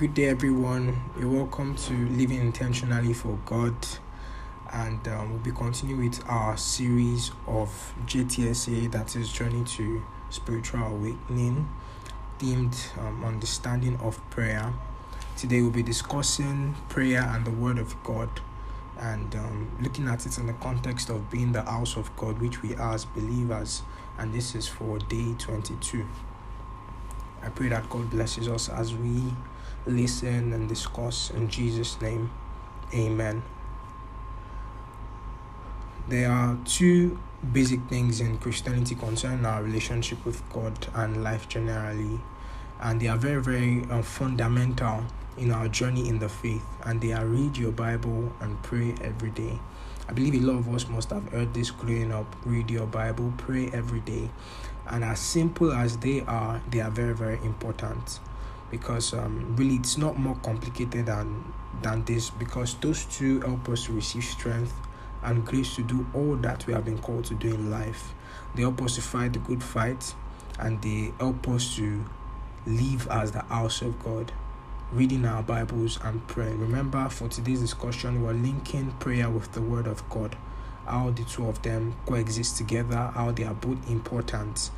Good day, everyone. You're welcome to Living Intentionally for God, and um, we'll be continuing with our series of JTSA that is Journey to Spiritual Awakening, themed um, Understanding of Prayer. Today, we'll be discussing prayer and the Word of God and um, looking at it in the context of being the house of God, which we are as believers, and this is for day 22. I pray that God blesses us as we listen and discuss in Jesus' name. Amen. There are two basic things in Christianity concerning our relationship with God and life generally, and they are very, very uh, fundamental in our journey in the faith. And they are read your Bible and pray every day. I believe a lot of us must have heard this growing up read your Bible, pray every day. And as simple as they are, they are very, very important because um, really it's not more complicated than than this because those two help us to receive strength and grace to do all that we have been called to do in life. They help us to fight the good fight and they help us to live as the house of God, reading our Bibles and praying. Remember, for today's discussion, we're linking prayer with the Word of God, how the two of them coexist together, how they are both important,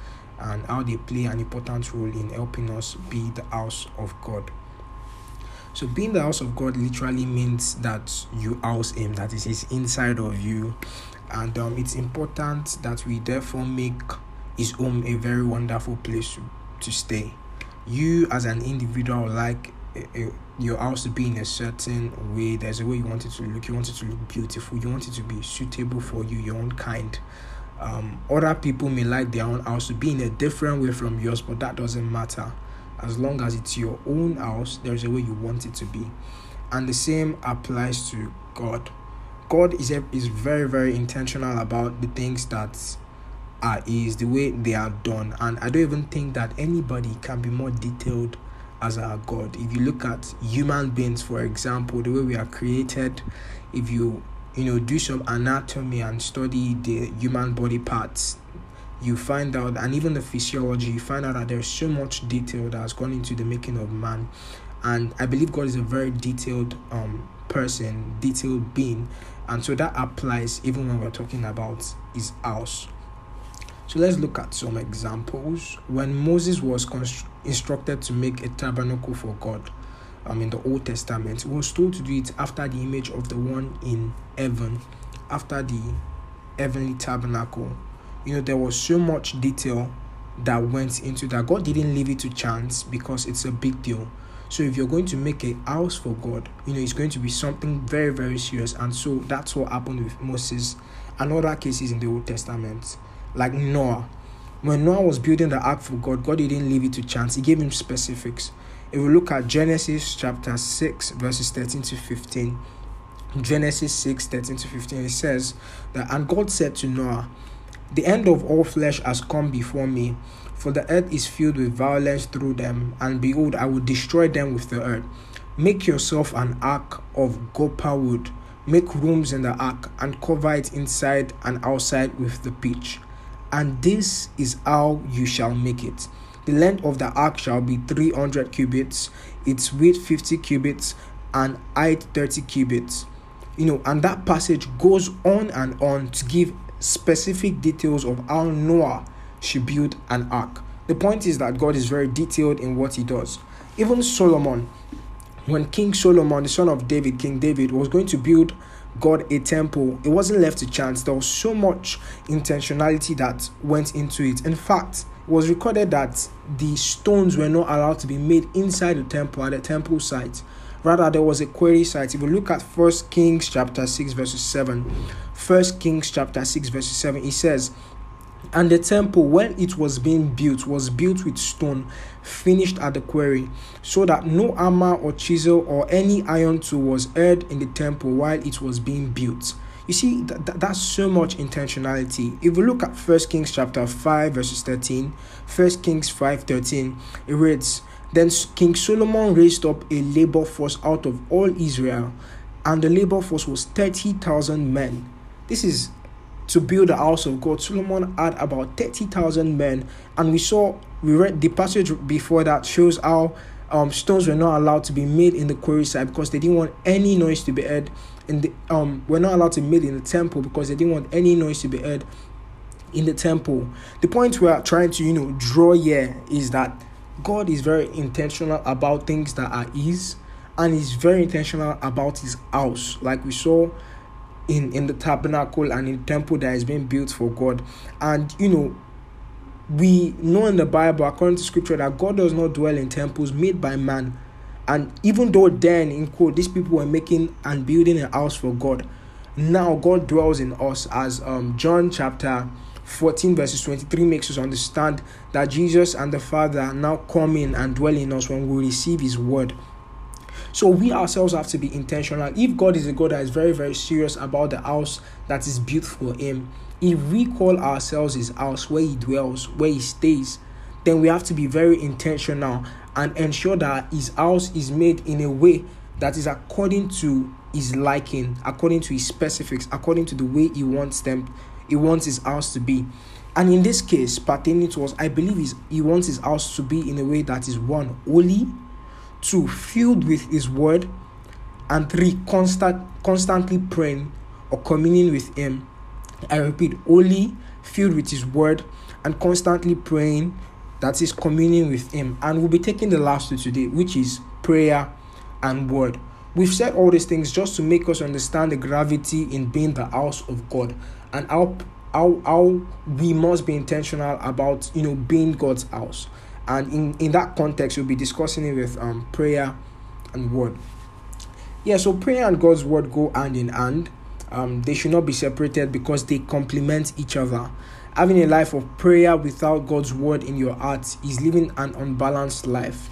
and how they play an important role in helping us be the house of God. So, being the house of God literally means that you house Him, that is, He's inside of you. And um, it's important that we therefore make His home a very wonderful place to, to stay. You, as an individual, like a, a, your house to be in a certain way. There's a way you want it to look. You want it to look beautiful. You want it to be suitable for you, your own kind. Um, other people may like their own house to be in a different way from yours, but that doesn't matter. As long as it's your own house, there's a way you want it to be. And the same applies to God. God is, a, is very, very intentional about the things that are is the way they are done. And I don't even think that anybody can be more detailed as our God. If you look at human beings, for example, the way we are created, if you you know do some anatomy and study the human body parts. You find out and even the physiology you find out that there's so much detail that has gone into the making of man. And i believe god is a very detailed um person detailed being. And so that applies even when we're talking about his house. So let's look at some examples. When moses was const- instructed to make a tabernacle for god um, in the Old Testament. Was told to do it after the image of the one in heaven, after the heavenly tabernacle. You know, there was so much detail that went into that. God didn't leave it to chance because it's a big deal. So if you're going to make a house for God, you know, it's going to be something very, very serious. And so that's what happened with Moses and other cases in the Old Testament. Like Noah. When Noah was building the ark for God, God didn't leave it to chance. He gave him specifics. If we look at Genesis chapter 6, verses 13 to 15, Genesis 6, 13 to 15, it says that, And God said to Noah, The end of all flesh has come before me, for the earth is filled with violence through them, and behold, I will destroy them with the earth. Make yourself an ark of gopher wood, make rooms in the ark, and cover it inside and outside with the pitch. And this is how you shall make it. The length of the ark shall be 300 cubits, its width 50 cubits, and height 30 cubits. You know, and that passage goes on and on to give specific details of how Noah should build an ark. The point is that God is very detailed in what he does. Even Solomon, when King Solomon, the son of David, King David, was going to build God a temple, it wasn't left to chance. There was so much intentionality that went into it. In fact, was recorded that the stones were not allowed to be made inside the temple at the temple site. Rather, there was a quarry site. If you look at First Kings chapter 6, verses 7, First Kings chapter 6, verses 7, it says, And the temple, when it was being built, was built with stone, finished at the quarry, so that no hammer or chisel or any iron tool was heard in the temple while it was being built. You see, th- th- that's so much intentionality. If we look at First Kings chapter 5, verses 13, First Kings 5 13, it reads, Then King Solomon raised up a labor force out of all Israel, and the labor force was 30,000 men. This is to build the house of God. Solomon had about 30,000 men, and we saw, we read the passage before that shows how um, stones were not allowed to be made in the quarry site because they didn't want any noise to be heard. In the um, were not allowed to be made in the temple because they didn't want any noise to be heard in the temple. The point we are trying to you know draw here is that God is very intentional about things that are His, and He's very intentional about His house, like we saw in in the tabernacle and in the temple that is being built for God. And you know, we know in the Bible, according to Scripture, that God does not dwell in temples made by man. And even though then, in quote, these people were making and building a house for God, now God dwells in us, as um, John chapter 14 verses 23 makes us understand that Jesus and the Father now come in and dwell in us when we receive His word. So we ourselves have to be intentional. If God is a God that is very, very serious about the house that is built for Him, if we call ourselves His house where He dwells, where He stays, then we have to be very intentional and ensure that His house is made in a way that is according to His liking, according to His specifics, according to the way He wants them, He wants His house to be. And in this case, pertaining to us, I believe He wants His house to be in a way that is one holy two filled with his word and three constant constantly praying or communing with him i repeat only filled with his word and constantly praying that is communing with him. And we'll be taking the last two today which is prayer and word. We've said all these things just to make us understand the gravity in being the house of god and how how, how we must be intentional about you know being god's house. And in in that context we'll be discussing it with um prayer and word. Yeah so prayer and god's word go hand in hand um they should not be separated because they complement each other having a life of prayer without god's word in your heart is living an unbalanced life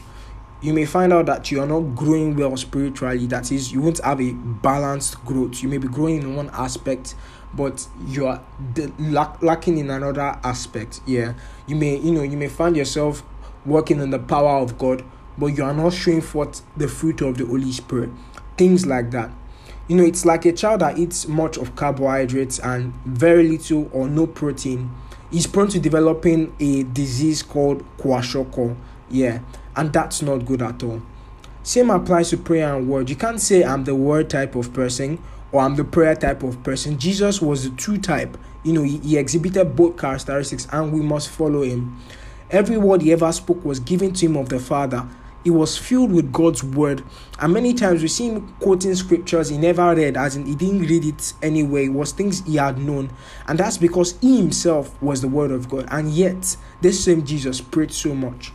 you may find out that you are not growing well spiritually that is you won't have a balanced growth you may be growing in one aspect but you are lack, lacking in another aspect yeah you may you know you may find yourself working in the power of God, but you are not showing forth the fruit of the Holy Spirit. Things like that. You know, it's like a child that eats much of carbohydrates and very little or no protein is prone to developing a disease called kwashiorkor. Yeah, and that's not good at all. Same applies to prayer and word. You can't say I'm the word type of person or I'm the prayer type of person. Jesus was the two type. You know, he, he exhibited both characteristics and we must follow him. Every word he ever spoke was given to him of the Father. He was filled with God's word. And many times we see him quoting scriptures he never read, as in he didn't read it anyway, it was things he had known. And that's because he himself was the word of God. And yet, this same Jesus prayed so much.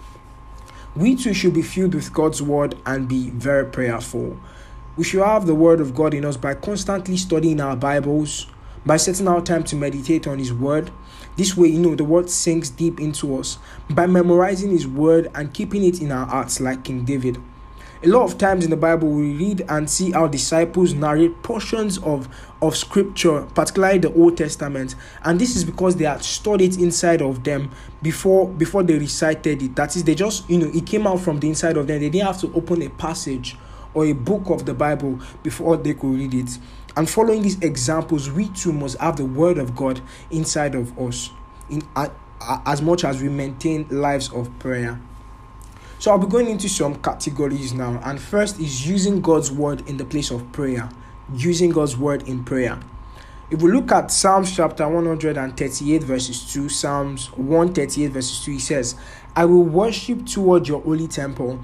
We too should be filled with God's word and be very prayerful. We should have the word of God in us by constantly studying our Bibles, by setting out time to meditate on His word, this way, you know, the word sinks deep into us by memorizing his word and keeping it in our hearts, like King David. A lot of times in the Bible, we read and see our disciples narrate portions of, of scripture, particularly the Old Testament, and this is because they had stored it inside of them before before they recited it. That is, they just you know it came out from the inside of them. They didn't have to open a passage or a book of the Bible before they could read it. And following these examples, we too must have the Word of God inside of us, in uh, as much as we maintain lives of prayer. So I'll be going into some categories now. And first is using God's word in the place of prayer. Using God's word in prayer. If we look at Psalms chapter 138, verses 2, Psalms 138, verses 2, he says, I will worship toward your holy temple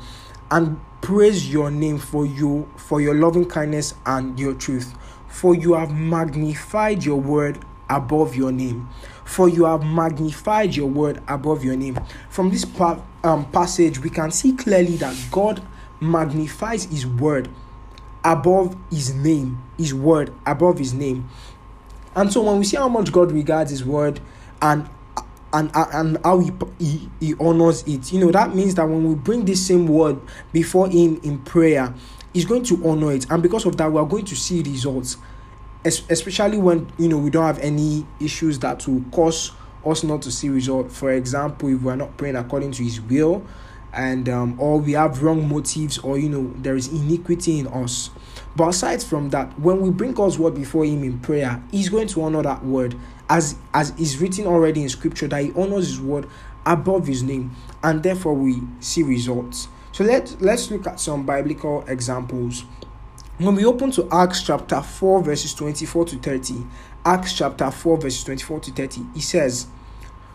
and praise your name for you for your loving kindness and your truth for you have magnified your word above your name. For you have magnified your word above your name. From this pa- um, passage, we can see clearly that God magnifies his word above his name, his word above his name. And so when we see how much God regards his word and and and how he, he, he honors it, you know, that means that when we bring this same word before him in prayer, is going to honor it. And because of that we are going to see results Es- especially when you know we don't have any issues that will cause us not to see result. For example if we're not praying according to his will and um, or we have wrong motives or you know there is iniquity in us. But aside from that when we bring god's word before him in prayer he's going to honor that word as as is written already in scripture that he honors his word above his name. And therefore we see results So let let's look at some biblical examples. When we open to Acts chapter 4, verses 24 to 30, Acts chapter 4, verses 24 to 30, he says,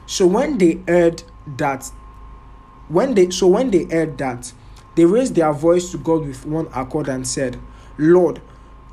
So when they heard that, when they so when they heard that, they raised their voice to God with one accord and said, Lord,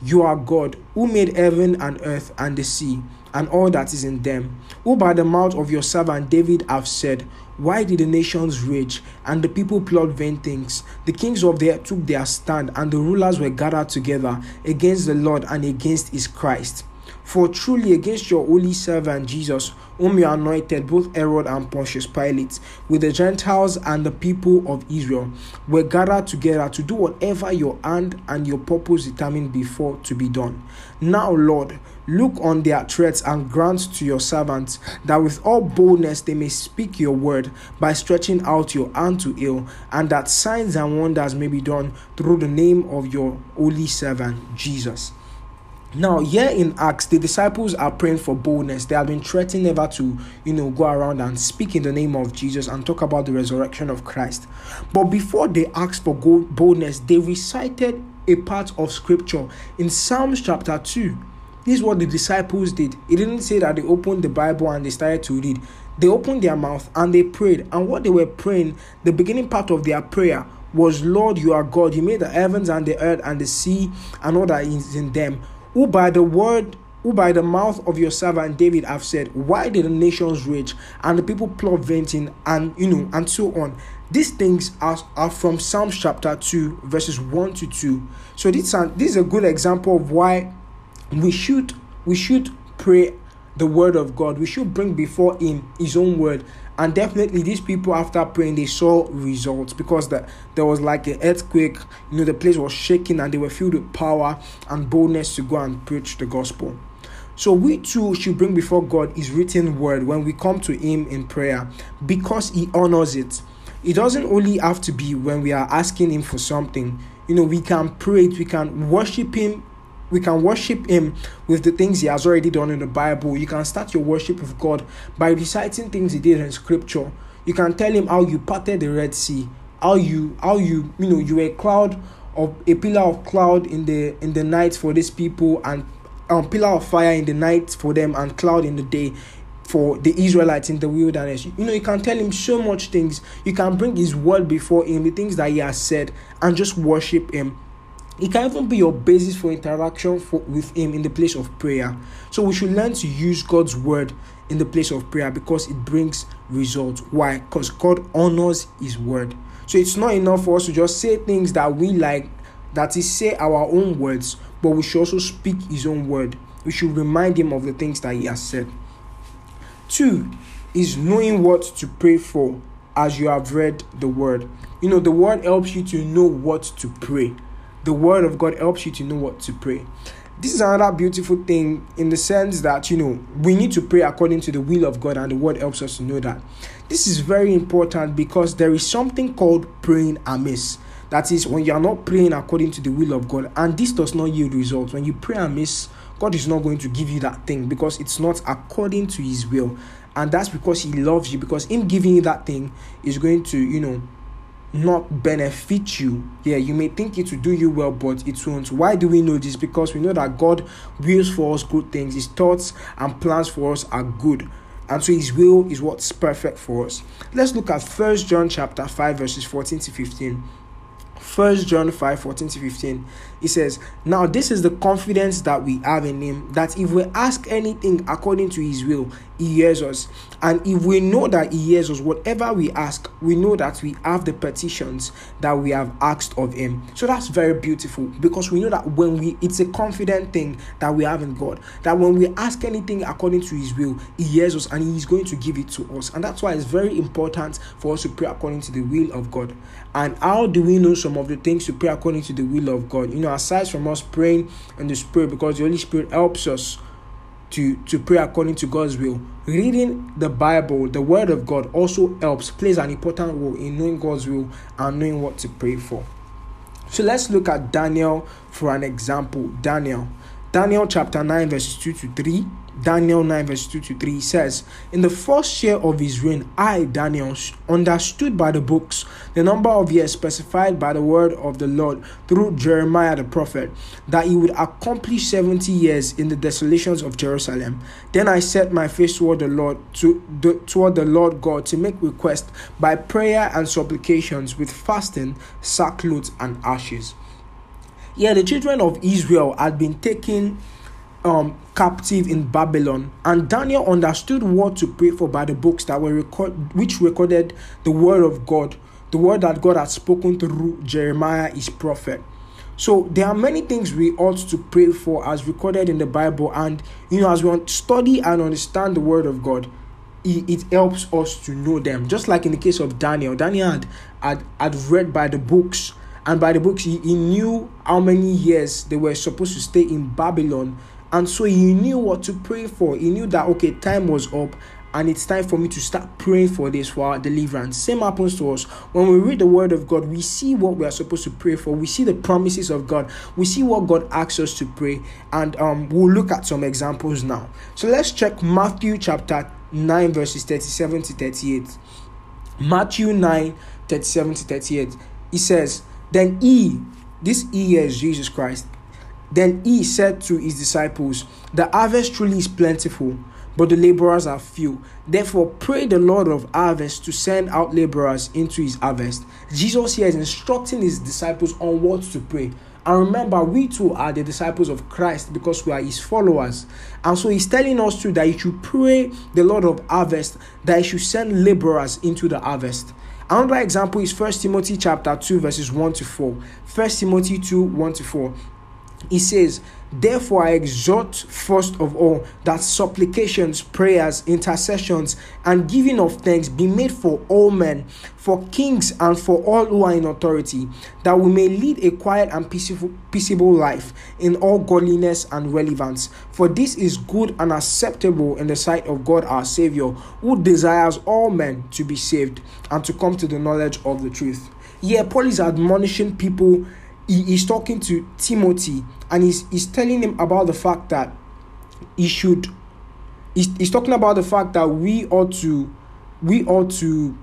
you are God, who made heaven and earth and the sea, and all that is in them, who by the mouth of your servant David have said, Why did the nations rage, and the people plot vain things? The kings of the earth took their stand, and the rulers were gathered together against the Lord and against his Christ. For truly against your holy servant Jesus, whom you anointed, both Herod and Pontius Pilate, with the Gentiles and the people of Israel, were gathered together to do whatever your hand and your purpose determined before to be done. Now, Lord, look on their threats and grant to your servants that with all boldness they may speak your word by stretching out your hand to heal, and that signs and wonders may be done through the name of your holy servant Jesus. Now, here in Acts, the disciples are praying for boldness. They have been threatening never to, you know, go around and speak in the name of Jesus and talk about the resurrection of Christ. But before they asked for boldness, they recited a part of scripture in Psalms chapter 2. This is what the disciples did. It didn't say that they opened the Bible and they started to read. They opened their mouth and they prayed. And what they were praying, the beginning part of their prayer was, Lord, you are God. You made the heavens and the earth and the sea and all that is in them who by the word who by the mouth of your servant David have said, Why did the nations rage and the people plot venting and you know and so on? These things are, are from Psalms chapter 2, verses 1 to 2. So this, this is a good example of why we should we should pray the word of God. We should bring before him his own word. And definitely these people after praying they saw results because the, there was like an earthquake. You know the place was shaking and they were filled with power and boldness to go and preach the gospel. So we too should bring before god his written word when we come to him in prayer because he honors it. It doesn't only have to be when we are asking him for something. You know we can pray it we can worship him we can worship him with the things he has already done in the Bible. You can start your worship with God by reciting things he did in scripture. You can tell him how you parted the Red Sea, how you how you you know you were a cloud of a pillar of cloud in the in the night for these people and um pillar of fire in the night for them and cloud in the day for the Israelites in the wilderness. You know, you can tell him so much things. You can bring his word before him, the things that he has said, and just worship him. It can even be your basis for interaction for, with Him in the place of prayer. So we should learn to use God's word in the place of prayer because it brings results. Why? Because God honors His word. So it's not enough for us to just say things that we like, that is, say our own words, but we should also speak His own word. We should remind Him of the things that He has said. Two is knowing what to pray for as you have read the word. You know, the word helps you to know what to pray the word of God helps you to know what to pray. This is another beautiful thing in the sense that you know we need to pray according to the will of God, and the word helps us to know that. This is very important because there is something called praying amiss. That is when you are not praying according to the will of God, and this does not yield results. When you pray amiss, God is not going to give you that thing because it's not according to His will, and that's because He loves you. Because Him giving you that thing is going to, you know, not benefit you. Yeah, you may think it will do you well, but it won't. Why do we know this? Because we know that God wills for us good things. His thoughts and plans for us are good. And so his will is what's perfect for us. Let's look at First John chapter 5, verses 14 to 15. First John 5 14 to 15. He says, Now this is the confidence that we have in him, that if we ask anything according to his will, he hears us. And if we know that he hears us, whatever we ask, we know that we have the petitions that we have asked of him. So that's very beautiful because we know that when we it's a confident thing that we have in God, that when we ask anything according to his will, he hears us and he's going to give it to us. And that's why it's very important for us to pray according to the will of God. And how do we know some of the things to pray according to the will of God? You know, aside from us praying in the Spirit, because the Holy Spirit helps us to, to pray according to God's will. Reading the Bible, the Word of God, also helps, plays an important role in knowing God's will and knowing what to pray for. So let's look at Daniel for an example. Daniel. Daniel chapter 9, verses 2 to 3. Daniel 9, verse 2 to 3 says, In the first year of his reign, I, Daniel, understood by the books the number of years specified by the word of the Lord through Jeremiah the prophet, that he would accomplish 70 years in the desolations of Jerusalem. Then I set my face toward the Lord, to, the, toward the Lord God, to make request by prayer and supplications with fasting, sackcloth, and ashes. Yeah, the children of Israel had been taken um, captive in Babylon, and Daniel understood what to pray for by the books that were record, which recorded the word of God, the word that God had spoken through Jeremiah, his prophet. So there are many things we ought to pray for as recorded in the Bible, and you know, as we study and understand the word of God, it, helps us to know them. Just like in the case of Daniel, Daniel had had, had read by the books, and by the books he, he knew how many years they were supposed to stay in Babylon and so he knew what to pray for. He knew that, okay, time was up and it's time for me to start praying for this for our deliverance. Same happens to us. When we read the word of God, we see what we are supposed to pray for. We see the promises of God. We see what God asks us to pray. And um, we'll look at some examples now. So let's check Matthew chapter 9, verses 37 to 38. Matthew 9, 37 to 38. He says, Then he, this he is Jesus Christ, then he said to his disciples, The harvest truly is plentiful, but the laborers are few. Therefore, pray the Lord of harvest to send out laborers into his harvest. Jesus here is instructing his disciples on what to pray. And remember, we too are the disciples of Christ because we are his followers. And so he's telling us too that you should pray the Lord of harvest that he should send laborers into the harvest. Another example is 1 Timothy chapter 2, verses 1 to 4. 1 Timothy 2, 1 to 4. He says, Therefore, I exhort first of all that supplications, prayers, intercessions, and giving of thanks be made for all men, for kings, and for all who are in authority, that we may lead a quiet and peaceful, peaceable life in all godliness and relevance. For this is good and acceptable in the sight of God our Savior, who desires all men to be saved and to come to the knowledge of the truth. Yeah, Paul is admonishing people he, he's talking to Timothy and he's, he's telling him about the fact that he should he's, he's talking about the fact that we ought to we ought to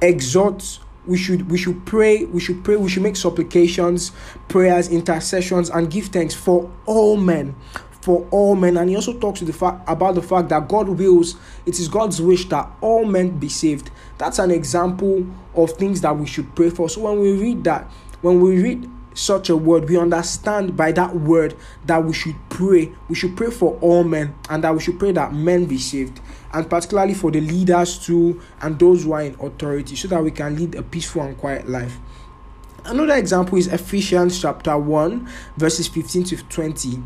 exhort we should we should pray we should pray we should make supplications prayers intercessions and give thanks for all men for all men. And he also talks the fact about the fact that god wills it is god's wish that all men be saved. That's an example of things that we should pray for. So when we read that when we read such a word, we understand by that word that we should pray. We should pray for all men and that we should pray that men be saved, and particularly for the leaders too and those who are in authority, so that we can lead a peaceful and quiet life. Another example is Ephesians chapter 1, verses 15 to 20.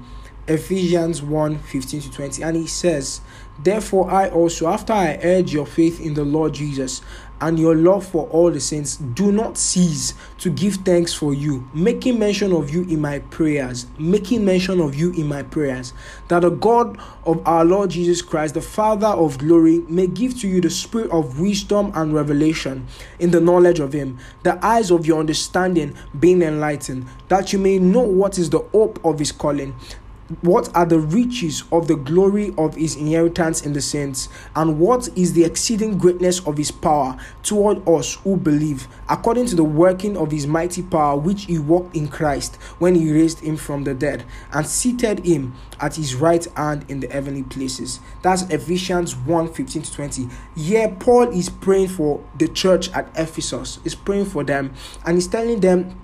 Ephesians 1 15 to 20, and he says, Therefore, I also, after I urge your faith in the Lord Jesus and your love for all the saints, do not cease to give thanks for you, making mention of you in my prayers, making mention of you in my prayers, that the God of our Lord Jesus Christ, the Father of glory, may give to you the spirit of wisdom and revelation in the knowledge of Him, the eyes of your understanding being enlightened, that you may know what is the hope of His calling what are the riches of the glory of his inheritance in the saints? And what is the exceeding greatness of his power toward us who believe according to the working of his mighty power which he worked in Christ when he raised him from the dead and seated him at his right hand in the heavenly places? That's Ephesians 1 15 to 20 here Paul is praying for the church at Ephesus. He's praying for them and he's telling them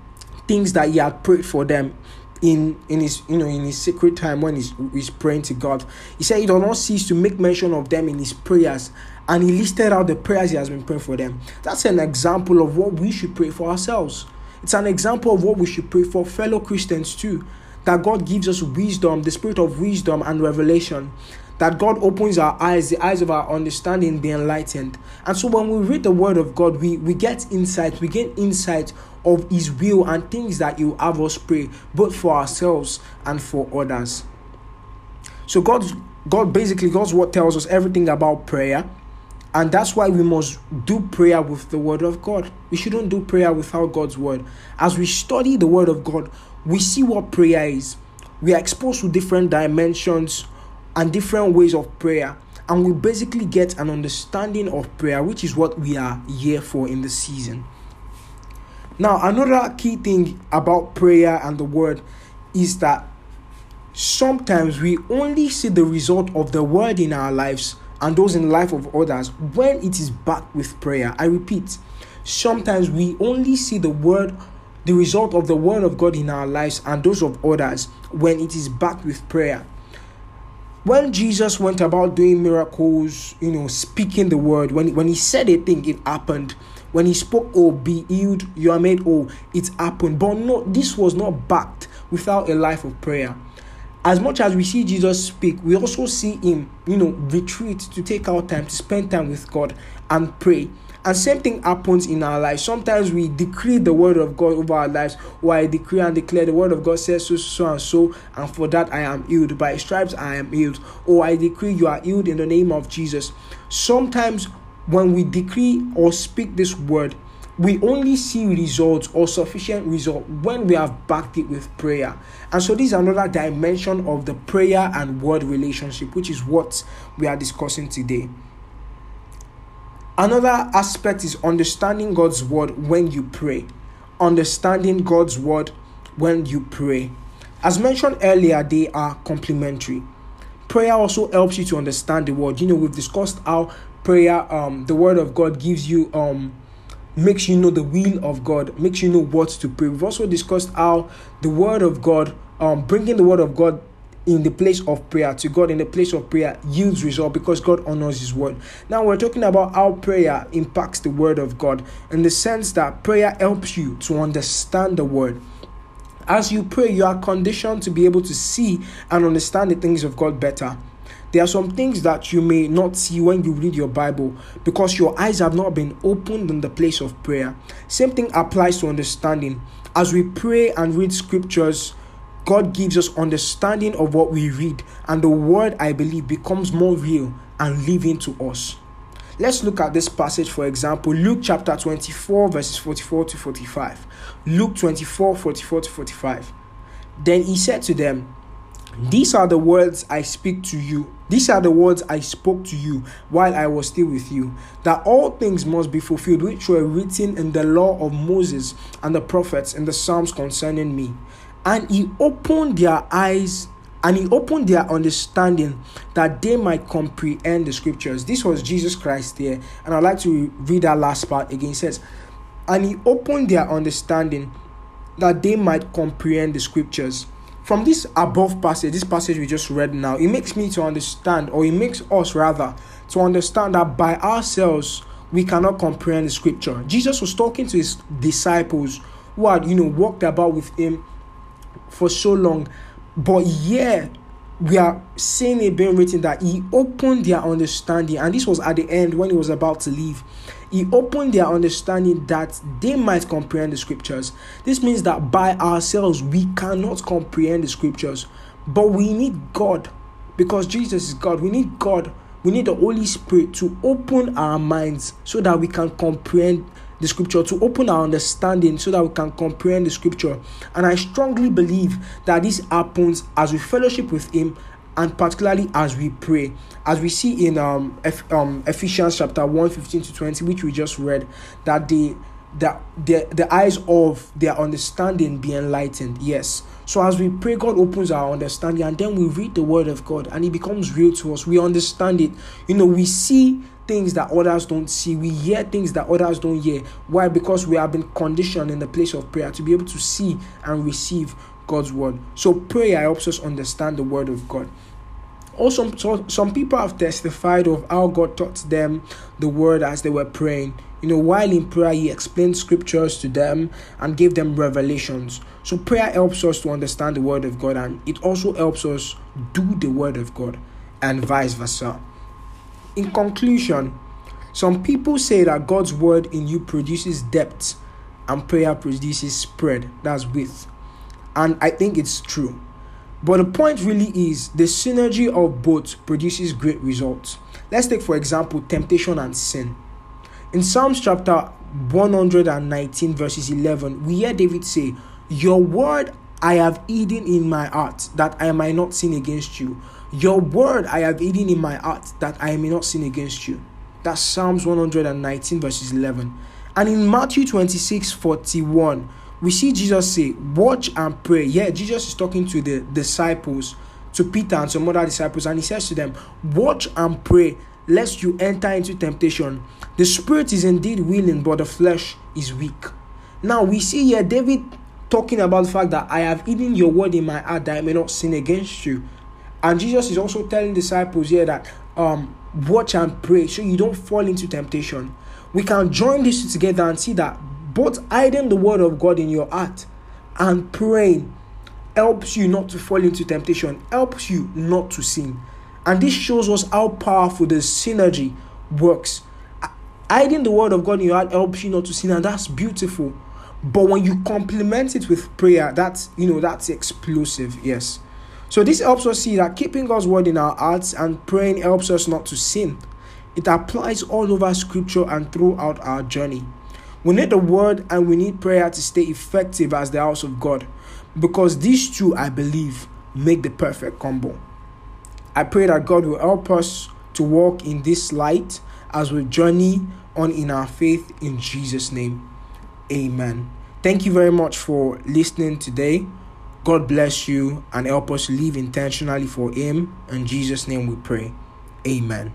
things that he had prayed for them in in his you know in his secret time when he's, he's praying to God. He said he does not cease to make mention of them in his prayers, and he listed out the prayers he has been praying for them. That's an example of what we should pray for ourselves. It's an example of what we should pray for fellow Christians too. That God gives us wisdom, the spirit of wisdom and revelation. That God opens our eyes, the eyes of our understanding be enlightened. And so when we read the word of God, we, we get insight, we gain insight of His will and things that He will have us pray, both for ourselves and for others. So God, God basically God's word tells us everything about prayer, and that's why we must do prayer with the word of God. We shouldn't do prayer without God's word. As we study the word of God, we see what prayer is. We are exposed to different dimensions and different ways of prayer. And we basically get an understanding of prayer, which is what we are here for in the season. Now, another key thing about prayer and the word is that sometimes we only see the result of the word in our lives and those in the life of others when it is backed with prayer. I repeat, sometimes we only see the word the result of the word of God in our lives and those of others when it is backed with prayer. When Jesus went about doing miracles, you know, speaking the word, when, when he said a thing, it happened. When he spoke, oh, be healed, you are made, oh, it happened. But no, this was not backed without a life of prayer. As much as we see Jesus speak, we also see him, you know, retreat to take our time to spend time with God and pray. And same thing happens in our lives. Sometimes we decree the word of God over our lives, or I decree and declare the word of God says so, so and so, and for that I am healed. By stripes I am healed. Or I decree you are healed in the name of Jesus. Sometimes when we decree or speak this word, we only see results or sufficient result when we have backed it with prayer. And so this is another dimension of the prayer and word relationship, which is what we are discussing today. Another aspect is understanding God's word when you pray. Understanding God's word when you pray. As mentioned earlier, they are complementary. Prayer also helps you to understand the word. You know, we've discussed how prayer, um, the word of God gives you um makes you know the will of God, makes you know what to pray. We've also discussed how the word of God, um, bringing the word of God in the place of prayer to God in the place of prayer yields result because God honors his word. Now we're talking about how prayer impacts the word of God in the sense that prayer helps you to understand the word. As you pray, you are conditioned to be able to see and understand the things of God better. There are some things that you may not see when you read your Bible because your eyes have not been opened in the place of prayer. Same thing applies to understanding. As we pray and read scriptures, God gives us understanding of what we read, and the word, I believe, becomes more real and living to us. Let's look at this passage, for example, Luke chapter 24, verses 44 to 45. Luke 24, 44 to 45. Then he said to them, These are the words I speak to you. These are the words I spoke to you while I was still with you, that all things must be fulfilled which were written in the law of Moses and the prophets and the Psalms concerning me and he opened their eyes and he opened their understanding that they might comprehend the scriptures. This was Jesus Christ there, and I'd like to read that last part again. It says, And he opened their understanding that they might comprehend the scriptures. From this above passage, this passage we just read now, it makes me to understand, or it makes us rather to understand that by ourselves we cannot comprehend the scripture. Jesus was talking to his disciples who had, you know, walked about with him for so long. But yeah, we are seeing it being written that he opened their understanding, and this was at the end when he was about to leave. He opened their understanding that they might comprehend the scriptures. This means that by ourselves we cannot comprehend the scriptures, but we need God because Jesus is God. We need God. We need the Holy Spirit to open our minds so that we can comprehend the scripture, to open our understanding so that we can comprehend the scripture. And I strongly believe that this happens as we fellowship with Him and particularly as we pray. As we see in um, F- um Ephesians chapter 1 15 to 20, which we just read, that the that the, the eyes of their understanding be enlightened. Yes. So as we pray, God opens our understanding, and then we read the word of God, and it becomes real to us. We understand it. You know, we see things that others don't see. We hear things that others don't hear. Why? Because we have been conditioned in the place of prayer to be able to see and receive God's word. So prayer helps us understand the word of God. Also, so, some people have testified of how God taught them the word as they were praying. You know, while in prayer, He explained scriptures to them and gave them revelations. So, prayer helps us to understand the word of God and it also helps us do the word of God and vice versa. In conclusion, some people say that God's word in you produces depth and prayer produces spread, that's width. And I think it's true. But the point really is the synergy of both produces great results. Let's take, for example, temptation and sin. In Psalms chapter 119, verses 11, we hear David say, Your word I have hidden in my heart that I might not sin against you. Your word I have hidden in my heart that I may not sin against you. That's Psalms 119, verses 11. And in Matthew 26 41, we see Jesus say, Watch and pray. Yeah, Jesus is talking to the disciples, to Peter and some other disciples, and he says to them, Watch and pray, lest you enter into temptation. The spirit is indeed willing, but the flesh is weak. Now we see here David talking about the fact that I have hidden your word in my heart that I may not sin against you. And Jesus is also telling disciples here that um watch and pray so you don't fall into temptation. We can join two together and see that both hiding the word of God in your heart and praying helps you not to fall into temptation, helps you not to sin. And this shows us how powerful the synergy works. Hiding the word of God in your heart helps you not to sin, and that's beautiful. But when you complement it with prayer, that's you know that's explosive. Yes. So this helps us see that keeping God's word in our hearts and praying helps us not to sin. It applies all over scripture and throughout our journey. We need the word and we need prayer to stay effective as the house of God because these two, I believe, make the perfect combo. I pray that God will help us to walk in this light as we journey on in our faith in Jesus' name. Amen. Thank you very much for listening today. God bless you and help us live intentionally for Him. In Jesus' name we pray. Amen.